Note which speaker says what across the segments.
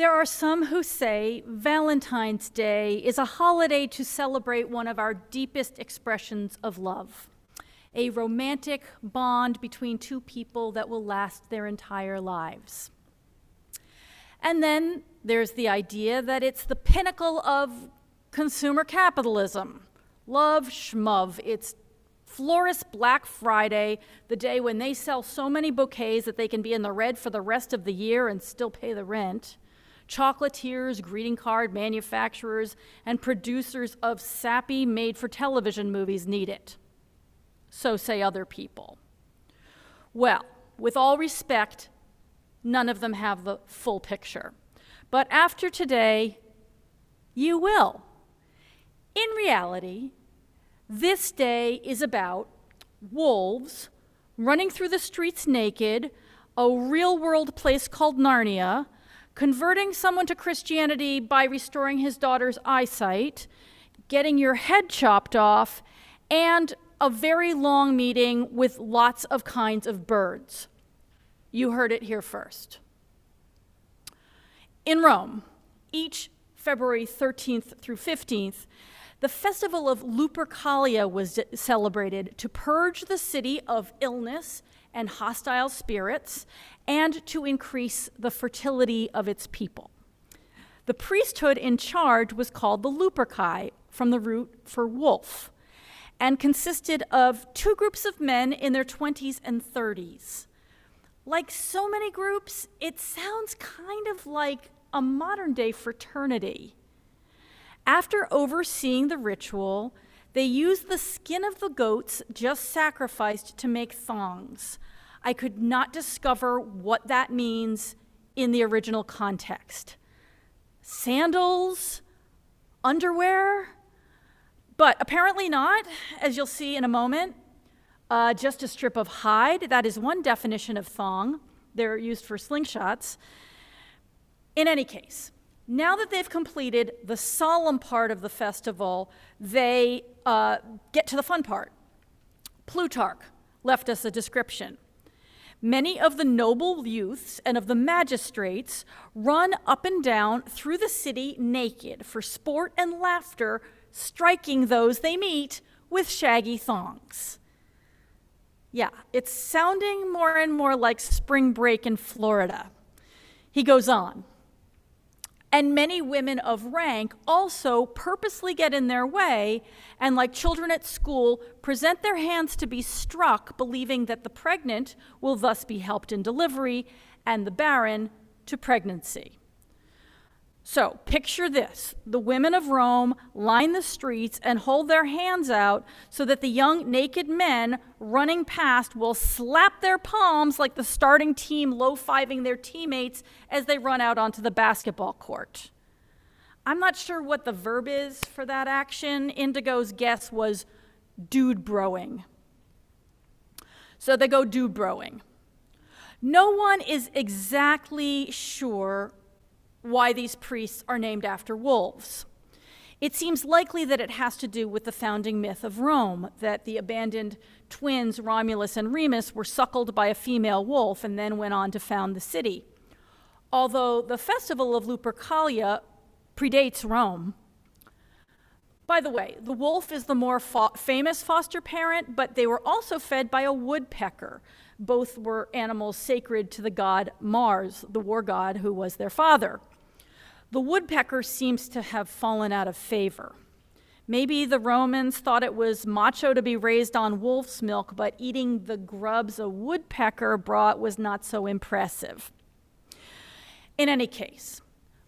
Speaker 1: There are some who say Valentine's Day is a holiday to celebrate one of our deepest expressions of love, a romantic bond between two people that will last their entire lives. And then there's the idea that it's the pinnacle of consumer capitalism. Love schmov. It's Florist Black Friday, the day when they sell so many bouquets that they can be in the red for the rest of the year and still pay the rent. Chocolatiers, greeting card manufacturers, and producers of sappy made for television movies need it. So say other people. Well, with all respect, none of them have the full picture. But after today, you will. In reality, this day is about wolves running through the streets naked, a real world place called Narnia, converting someone to Christianity by restoring his daughter's eyesight, getting your head chopped off, and a very long meeting with lots of kinds of birds. You heard it here first. In Rome, each February 13th through 15th, the festival of Lupercalia was celebrated to purge the city of illness and hostile spirits and to increase the fertility of its people. The priesthood in charge was called the Luperci, from the root for wolf, and consisted of two groups of men in their 20s and 30s. Like so many groups, it sounds kind of like a modern day fraternity. After overseeing the ritual, they used the skin of the goats just sacrificed to make thongs. I could not discover what that means in the original context. Sandals? Underwear? But apparently not, as you'll see in a moment. Uh, just a strip of hide, that is one definition of thong. They're used for slingshots. In any case, now that they've completed the solemn part of the festival, they uh, get to the fun part. Plutarch left us a description. Many of the noble youths and of the magistrates run up and down through the city naked for sport and laughter, striking those they meet with shaggy thongs. Yeah, it's sounding more and more like spring break in Florida. He goes on. And many women of rank also purposely get in their way and, like children at school, present their hands to be struck, believing that the pregnant will thus be helped in delivery and the barren to pregnancy. So picture this the women of Rome line the streets and hold their hands out so that the young naked men running past will slap their palms like the starting team low fiving their teammates as they run out onto the basketball court. I'm not sure what the verb is for that action. Indigo's guess was dude broing. So they go dude broing. No one is exactly sure why these priests are named after wolves. It seems likely that it has to do with the founding myth of Rome, that the abandoned twins Romulus and Remus were suckled by a female wolf and then went on to found the city. Although the festival of Lupercalia predates Rome. By the way, the wolf is the more fo- famous foster parent, but they were also fed by a woodpecker. Both were animals sacred to the god Mars, the war god who was their father. The woodpecker seems to have fallen out of favor. Maybe the Romans thought it was macho to be raised on wolf's milk, but eating the grubs a woodpecker brought was not so impressive. In any case,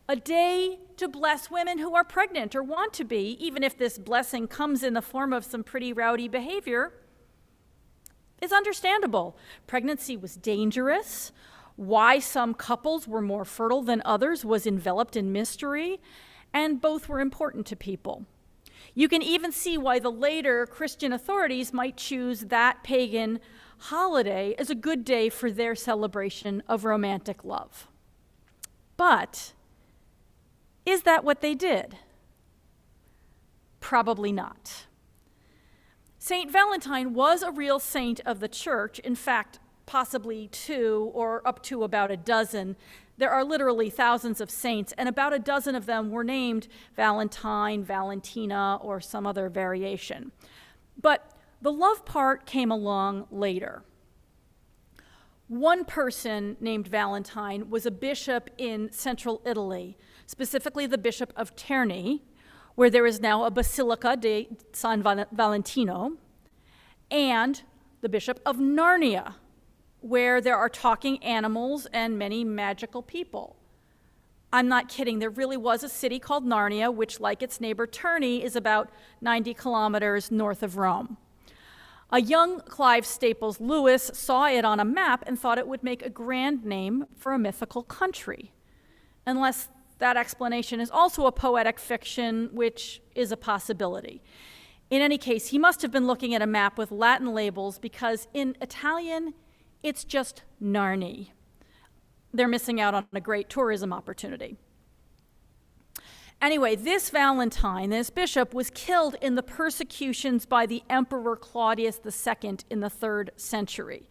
Speaker 1: a day to bless women who are pregnant or want to be, even if this blessing comes in the form of some pretty rowdy behavior, is understandable. Pregnancy was dangerous. Why some couples were more fertile than others was enveloped in mystery, and both were important to people. You can even see why the later Christian authorities might choose that pagan holiday as a good day for their celebration of romantic love. But is that what they did? Probably not. Saint Valentine was a real saint of the church. In fact, possibly two or up to about a dozen. There are literally thousands of saints, and about a dozen of them were named Valentine, Valentina, or some other variation. But the love part came along later. One person named Valentine was a bishop in central Italy, specifically the bishop of Terni, where there is now a Basilica de San Valentino, and the bishop of Narnia, where there are talking animals and many magical people. I'm not kidding, there really was a city called Narnia, which, like its neighbor Terni, is about 90 kilometers north of Rome. A young Clive Staples Lewis saw it on a map and thought it would make a grand name for a mythical country. Unless that explanation is also a poetic fiction, which is a possibility. In any case, he must have been looking at a map with Latin labels because in Italian, it's just Narni. They're missing out on a great tourism opportunity. Anyway, this Valentine, this bishop, was killed in the persecutions by the Emperor Claudius II in the third century.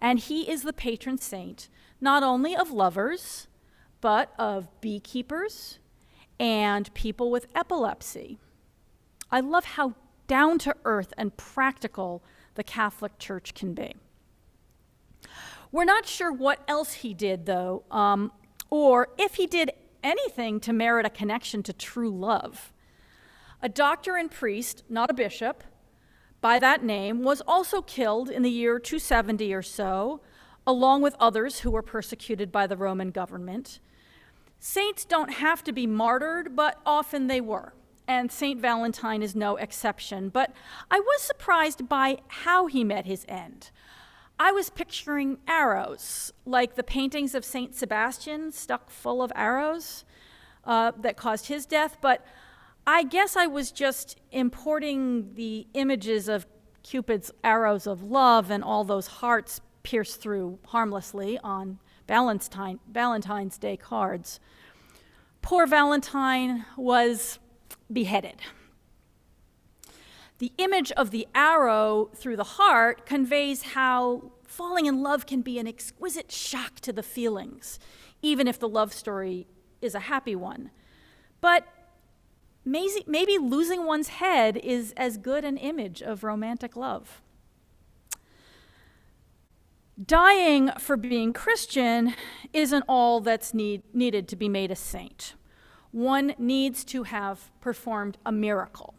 Speaker 1: And he is the patron saint not only of lovers, but of beekeepers and people with epilepsy. I love how down to earth and practical the Catholic Church can be. We're not sure what else he did, though, um, or if he did anything to merit a connection to true love. A doctor and priest, not a bishop, by that name, was also killed in the year 270 or so, along with others who were persecuted by the Roman government. Saints don't have to be martyred, but often they were, and St. Valentine is no exception. But I was surprised by how he met his end. I was picturing arrows, like the paintings of St. Sebastian stuck full of arrows uh, that caused his death, but I guess I was just importing the images of Cupid's arrows of love and all those hearts pierced through harmlessly on Valentine, Valentine's Day cards. Poor Valentine was beheaded. The image of the arrow through the heart conveys how falling in love can be an exquisite shock to the feelings, even if the love story is a happy one. But maybe, losing one's head is as good an image of romantic love. Dying for being Christian isn't all that's need, needed to be made a saint. One needs to have performed a miracle.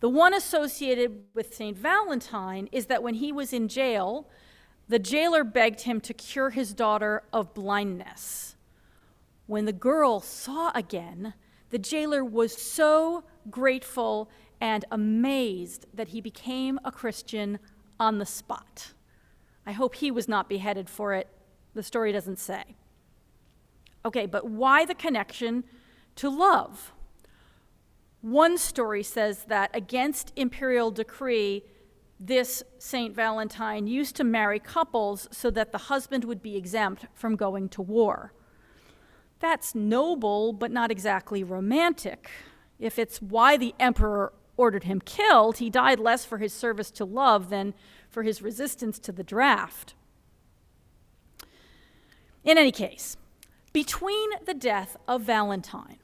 Speaker 1: The one associated with St. Valentine is that when he was in jail, the jailer begged him to cure his daughter of blindness. When the girl saw again, the jailer was so grateful and amazed that he became a Christian on the spot. I hope he was not beheaded for it. The story doesn't say. Okay, but why the connection to love? One story says that against imperial decree, this St. Valentine used to marry couples so that the husband would be exempt from going to war. That's noble, but not exactly romantic. If it's why the emperor ordered him killed, he died less for his service to love than for his resistance to the draft. In any case, between the death of Valentine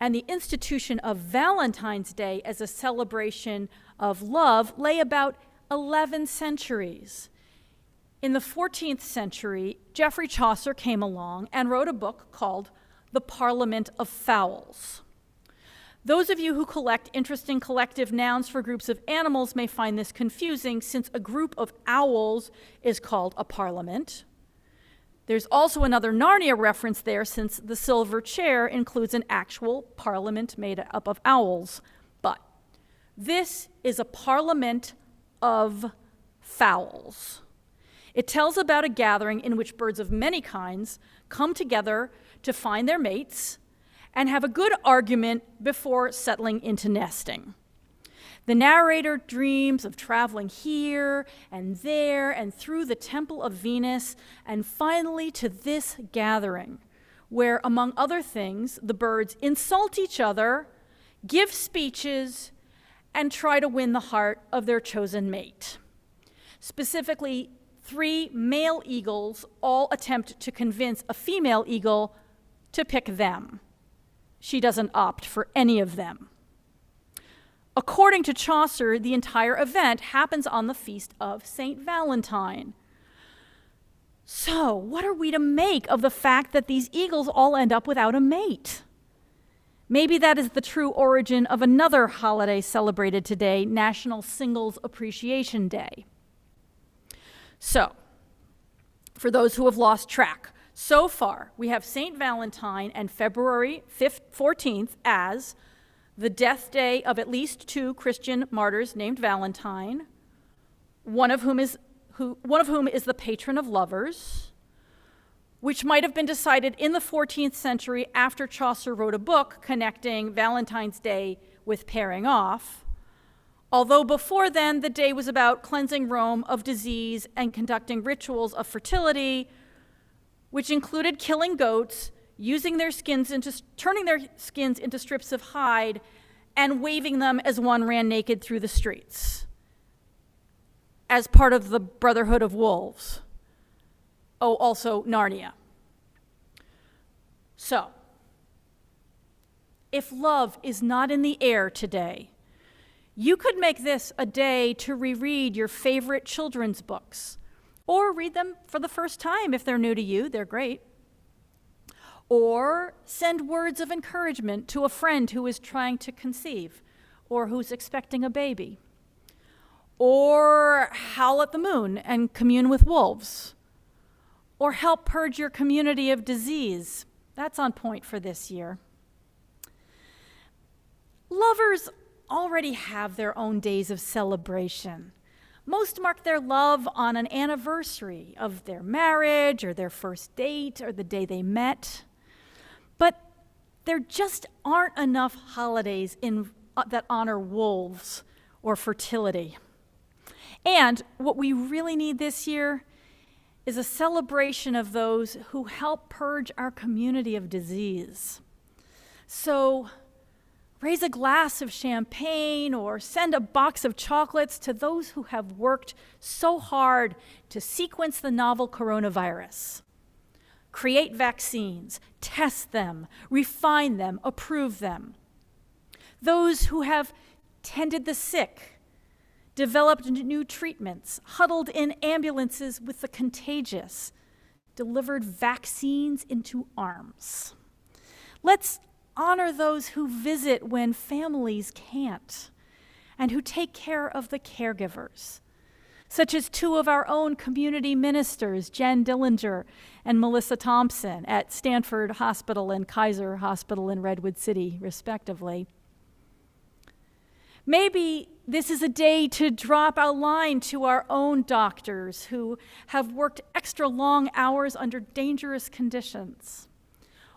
Speaker 1: and the institution of Valentine's Day as a celebration of love lay about 11 centuries. In the 14th century, Geoffrey Chaucer came along and wrote a book called The Parliament of Fowls. Those of you who collect interesting collective nouns for groups of animals may find this confusing since a group of owls is called a parliament. There's also another Narnia reference there since the silver chair includes an actual parliament made up of owls. But this is a parliament of fowls. It tells about a gathering in which birds of many kinds come together to find their mates and have a good argument before settling into nesting. The narrator dreams of traveling here and there and through the temple of Venus and finally to this gathering, where, among other things, the birds insult each other, give speeches, and try to win the heart of their chosen mate. Specifically, three male eagles all attempt to convince a female eagle to pick them. She doesn't opt for any of them. According to Chaucer, the entire event happens on the feast of St. Valentine. So, what are we to make of the fact that these eagles all end up without a mate? Maybe that is the true origin of another holiday celebrated today, National Singles Appreciation Day. So, for those who have lost track, so far we have St. Valentine and February 5th, 14th as the death day of at least two Christian martyrs named Valentine, one of whom is, who, one of whom is the patron of lovers which might have been decided in the 14th century after Chaucer wrote a book connecting Valentine's Day with pairing off. Although before then, the day was about cleansing Rome of disease and conducting rituals of fertility, which included killing goats, using their skins into, turning their skins into strips of hide, and waving them as one ran naked through the streets as part of the Brotherhood of Wolves. Oh, also Narnia. So, if love is not in the air today, you could make this a day to reread your favorite children's books, or read them for the first time if they're new to you, they're great. Or send words of encouragement to a friend who is trying to conceive or who's expecting a baby. Or howl at the moon and commune with wolves or help purge your community of disease. That's on point for this year. Lovers already have their own days of celebration. Most mark their love on an anniversary of their marriage or their first date or the day they met. But there just aren't enough holidays in, uh, that honor wolves or fertility. And what we really need this year is a celebration of those who help purge our community of disease. So, raise a glass of champagne or send a box of chocolates to those who have worked so hard to sequence the novel coronavirus. Create vaccines, test them, refine them, approve them. Those who have tended the sick, developed new treatments, huddled in ambulances with the contagious, delivered vaccines into arms. Let's honor those who visit when families can't and who take care of the caregivers, such as two of our own community ministers, Jen Dillinger and Melissa Thompson, at Stanford Hospital and Kaiser Hospital in Redwood City, respectively. Maybe this is a day to drop a line to our own doctors who have worked extra long hours under dangerous conditions.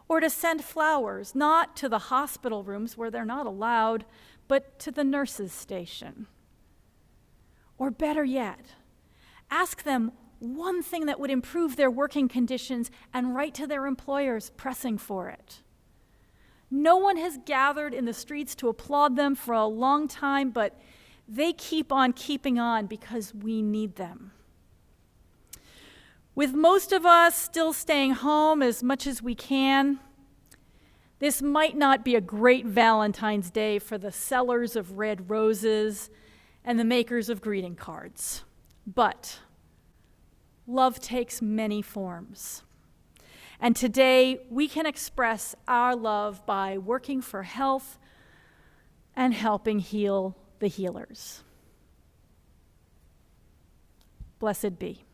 Speaker 1: Or to send flowers, not to the hospital rooms where they're not allowed, but to the nurses' station. Or better yet, ask them one thing that would improve their working conditions and write to their employers pressing for it. No one has gathered in the streets to applaud them for a long time, but they keep on keeping on because we need them. With most of us still staying home as much as we can, this might not be a great Valentine's Day for the sellers of red roses and the makers of greeting cards. But love takes many forms. And today we can express our love by working for health and helping heal the healers. Blessed be.